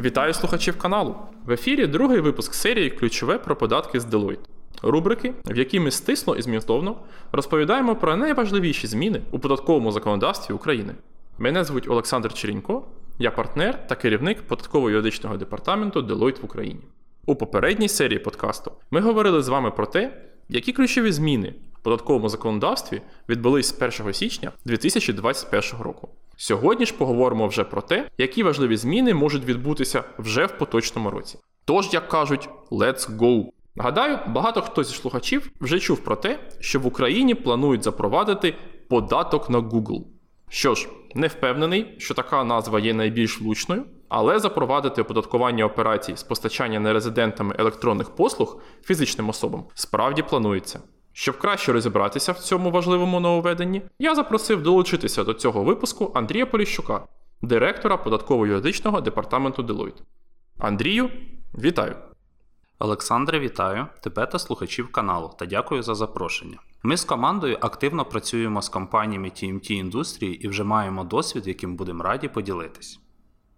Вітаю слухачів каналу. В ефірі другий випуск серії Ключове про податки з Deloitte. Рубрики, в якій ми стисло і змістовно розповідаємо про найважливіші зміни у податковому законодавстві України. Мене звуть Олександр Черенько, я партнер та керівник податково-юридичного департаменту Deloitte в Україні. У попередній серії подкасту ми говорили з вами про те, які ключові зміни в податковому законодавстві відбулись з 1 січня 2021 року. Сьогодні ж поговоримо вже про те, які важливі зміни можуть відбутися вже в поточному році. Тож, як кажуть, let's go! Нагадаю, багато хто зі слухачів вже чув про те, що в Україні планують запровадити податок на Google. Що ж, не впевнений, що така назва є найбільш влучною, але запровадити оподаткування операцій з постачання нерезидентами електронних послуг фізичним особам справді планується. Щоб краще розібратися в цьому важливому нововведенні, я запросив долучитися до цього випуску Андрія Поліщука, директора податково-юридичного департаменту Deloitte. Андрію, вітаю! Олександре, вітаю тебе та слухачів каналу та дякую за запрошення. Ми з командою активно працюємо з компаніями TMT індустрії і вже маємо досвід, яким будемо раді поділитись.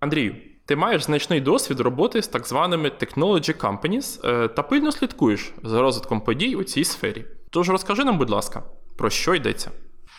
Андрію, ти маєш значний досвід роботи з так званими technology companies е, та пильно слідкуєш за розвитком подій у цій сфері. Тож розкажи нам, будь ласка, про що йдеться?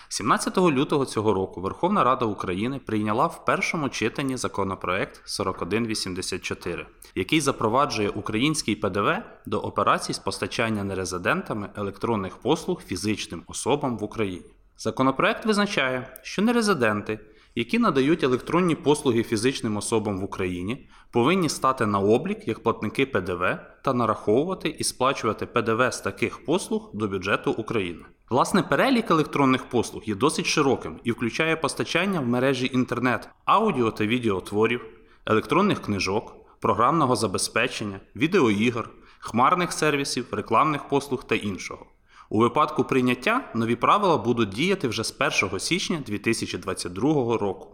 17 лютого цього року Верховна Рада України прийняла в першому читанні законопроект 4184, який запроваджує український ПДВ до операцій з постачання нерезидентами електронних послуг фізичним особам в Україні. Законопроект визначає, що нерезиденти, які надають електронні послуги фізичним особам в Україні, повинні стати на облік як платники ПДВ та нараховувати і сплачувати ПДВ з таких послуг до бюджету України. Власне, перелік електронних послуг є досить широким і включає постачання в мережі інтернет, аудіо та відеотворів, електронних книжок, програмного забезпечення, відеоігр, хмарних сервісів, рекламних послуг та іншого. У випадку прийняття нові правила будуть діяти вже з 1 січня 2022 року.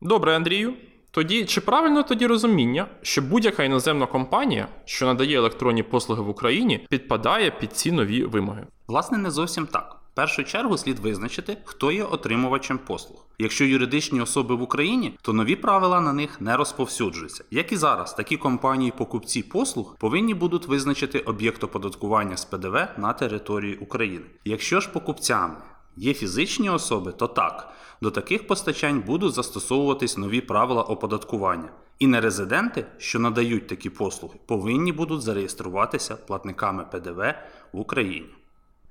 Добре, Андрію. Тоді чи правильно тоді розуміння, що будь-яка іноземна компанія, що надає електронні послуги в Україні, підпадає під ці нові вимоги? Власне, не зовсім так. Першу чергу слід визначити, хто є отримувачем послуг. Якщо юридичні особи в Україні, то нові правила на них не розповсюджуються. Як і зараз, такі компанії-покупці послуг повинні будуть визначити об'єкт оподаткування з ПДВ на території України. Якщо ж покупцями є фізичні особи, то так, до таких постачань будуть застосовуватись нові правила оподаткування. І нерезиденти, що надають такі послуги, повинні будуть зареєструватися платниками ПДВ в Україні.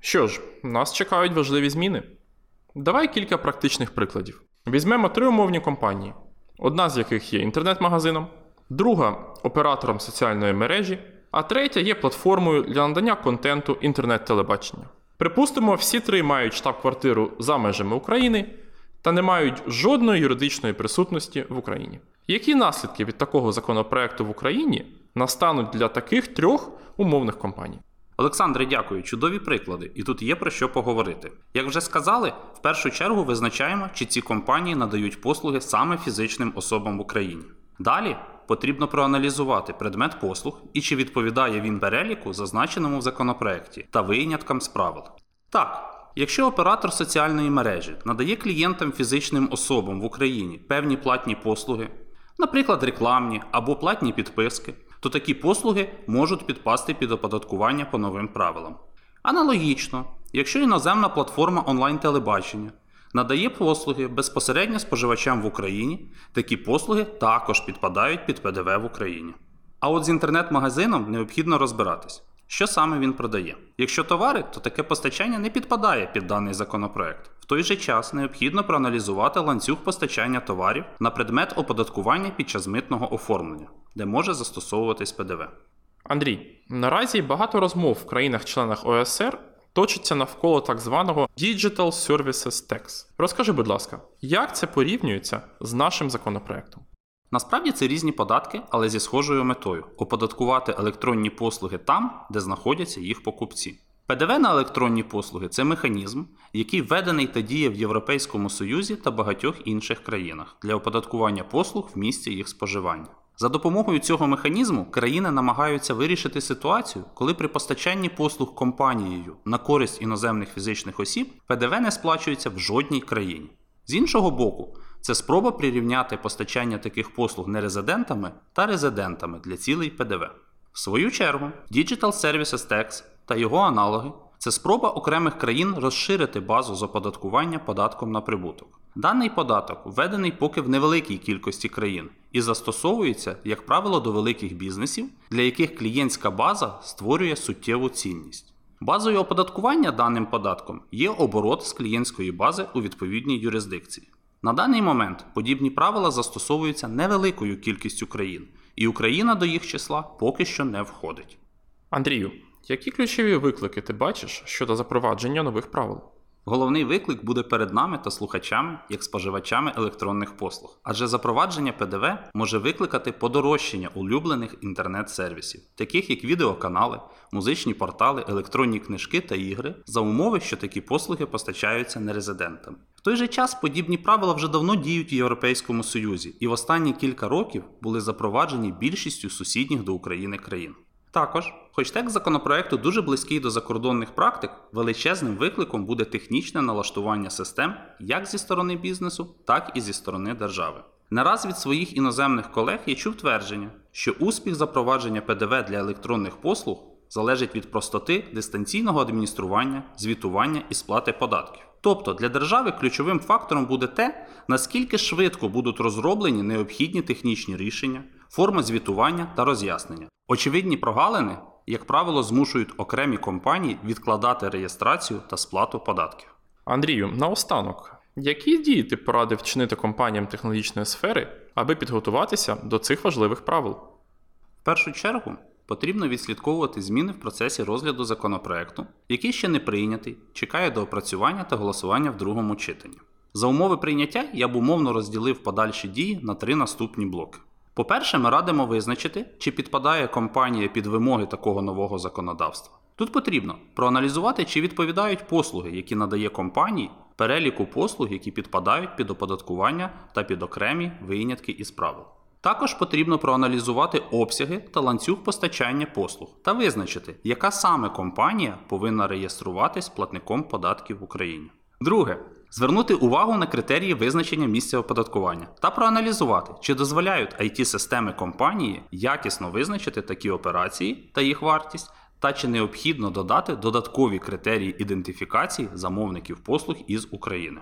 Що ж, нас чекають важливі зміни. Давай кілька практичних прикладів. Візьмемо три умовні компанії, одна з яких є інтернет-магазином, друга оператором соціальної мережі, а третя є платформою для надання контенту інтернет-телебачення. Припустимо, всі три мають штаб-квартиру за межами України та не мають жодної юридичної присутності в Україні. Які наслідки від такого законопроекту в Україні настануть для таких трьох умовних компаній? Олександре, дякую, чудові приклади, і тут є про що поговорити. Як вже сказали, в першу чергу визначаємо, чи ці компанії надають послуги саме фізичним особам в Україні. Далі потрібно проаналізувати предмет послуг і чи відповідає він переліку, зазначеному в законопроекті, та виняткам з правил. Так. Якщо оператор соціальної мережі надає клієнтам фізичним особам в Україні певні платні послуги, наприклад, рекламні або платні підписки, то такі послуги можуть підпасти під оподаткування по новим правилам. Аналогічно, якщо іноземна платформа онлайн-телебачення надає послуги безпосередньо споживачам в Україні, такі послуги також підпадають під ПДВ в Україні. А от з інтернет-магазином необхідно розбиратись, що саме він продає. Якщо товари, то таке постачання не підпадає під даний законопроект. В той же час необхідно проаналізувати ланцюг постачання товарів на предмет оподаткування під час митного оформлення, де може застосовуватись ПДВ. Андрій, наразі багато розмов в країнах-членах ОСР точиться навколо так званого Digital Services Tax. Розкажи, будь ласка, як це порівнюється з нашим законопроектом? Насправді це різні податки, але зі схожою метою оподаткувати електронні послуги там, де знаходяться їх покупці. ПДВ на електронні послуги це механізм, який введений та діє в Європейському Союзі та багатьох інших країнах для оподаткування послуг в місці їх споживання. За допомогою цього механізму країни намагаються вирішити ситуацію, коли при постачанні послуг компанією на користь іноземних фізичних осіб ПДВ не сплачується в жодній країні. З іншого боку, Це спроба прирівняти постачання таких послуг нерезидентами та резидентами для цілей ПДВ. В свою чергу, Digital Services Tax та його аналоги це спроба окремих країн розширити базу з оподаткування податком на прибуток. Даний податок введений поки в невеликій кількості країн і застосовується, як правило, до великих бізнесів, для яких клієнтська база створює суттєву цінність. Базою оподаткування даним податком є оборот з клієнтської бази у відповідній юрисдикції. На даний момент подібні правила застосовуються невеликою кількістю країн, і Україна до їх числа поки що не входить. Андрію, які ключові виклики ти бачиш щодо запровадження нових правил? Головний виклик буде перед нами та слухачами, як споживачами електронних послуг, адже запровадження ПДВ може викликати подорожчання улюблених інтернет-сервісів, таких як відеоканали, музичні портали, електронні книжки та ігри, за умови, що такі послуги постачаються нерезидентам. В той же час подібні правила вже давно діють у Європейському Союзі і в останні кілька років були запроваджені більшістю сусідніх до України країн. Також, хоч текст законопроекту дуже близький до закордонних практик, величезним викликом буде технічне налаштування систем як зі сторони бізнесу, так і зі сторони держави. Не раз від своїх іноземних колег я чув твердження, що успіх запровадження ПДВ для електронних послуг залежить від простоти дистанційного адміністрування, звітування і сплати податків. Тобто для держави ключовим фактором буде те, наскільки швидко будуть розроблені необхідні технічні рішення, форми звітування та роз'яснення. Очевидні прогалини, як правило, змушують окремі компанії відкладати реєстрацію та сплату податків. Андрію, наостанок, які дії ти порадив вчинити компаніям технологічної сфери, аби підготуватися до цих важливих правил? В першу чергу потрібно відслідковувати зміни в процесі розгляду законопроекту, який ще не прийнятий, чекає до опрацювання та голосування в другому читанні. За умови прийняття я б умовно розділив подальші дії на три наступні блоки. По-перше, ми радимо визначити, чи підпадає компанія під вимоги такого нового законодавства. Тут потрібно проаналізувати, чи відповідають послуги, які надає компанії, переліку послуг, які підпадають під оподаткування та під окремі винятки із правил. Також потрібно проаналізувати обсяги та ланцюг постачання послуг та визначити, яка саме компанія повинна реєструватись платником податків в Україні. Друге. Звернути увагу на критерії визначення місця оподаткування та проаналізувати, чи дозволяють IT-системи компанії якісно визначити такі операції та їх вартість, та чи необхідно додати додаткові критерії ідентифікації замовників послуг із України.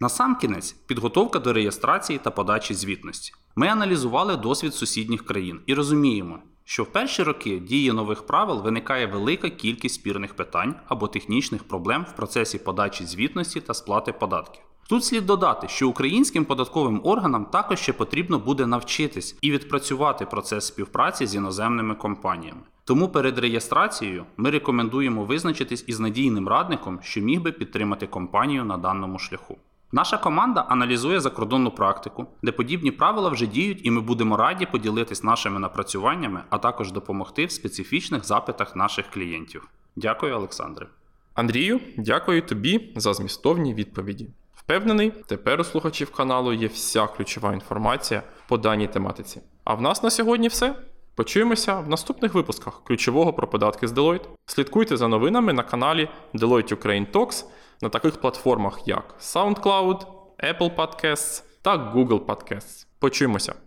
Насамкінець підготовка до реєстрації та подачі звітності. Ми аналізували досвід сусідніх країн і розуміємо, що в перші роки дії нових правил виникає велика кількість спірних питань або технічних проблем в процесі подачі звітності та сплати податків. Тут слід додати, що українським податковим органам також ще потрібно буде навчитись і відпрацювати процес співпраці з іноземними компаніями. Тому перед реєстрацією ми рекомендуємо визначитись із надійним радником, що міг би підтримати компанію на даному шляху. Наша команда аналізує закордонну практику, де подібні правила вже діють, і ми будемо раді поділитись нашими напрацюваннями, а також допомогти в специфічних запитах наших клієнтів. Дякую, Олександре. Андрію, дякую тобі за змістовні відповіді. Впевнений, тепер у слухачів каналу є вся ключова інформація по даній тематиці. А в нас на сьогодні все. Почуємося в наступних випусках ключового про податки з Deloitte. Слідкуйте за новинами на каналі Deloitte Ukraine Talks на таких платформах, як SoundCloud, Apple Podcasts та Google Podcasts. Почуємося!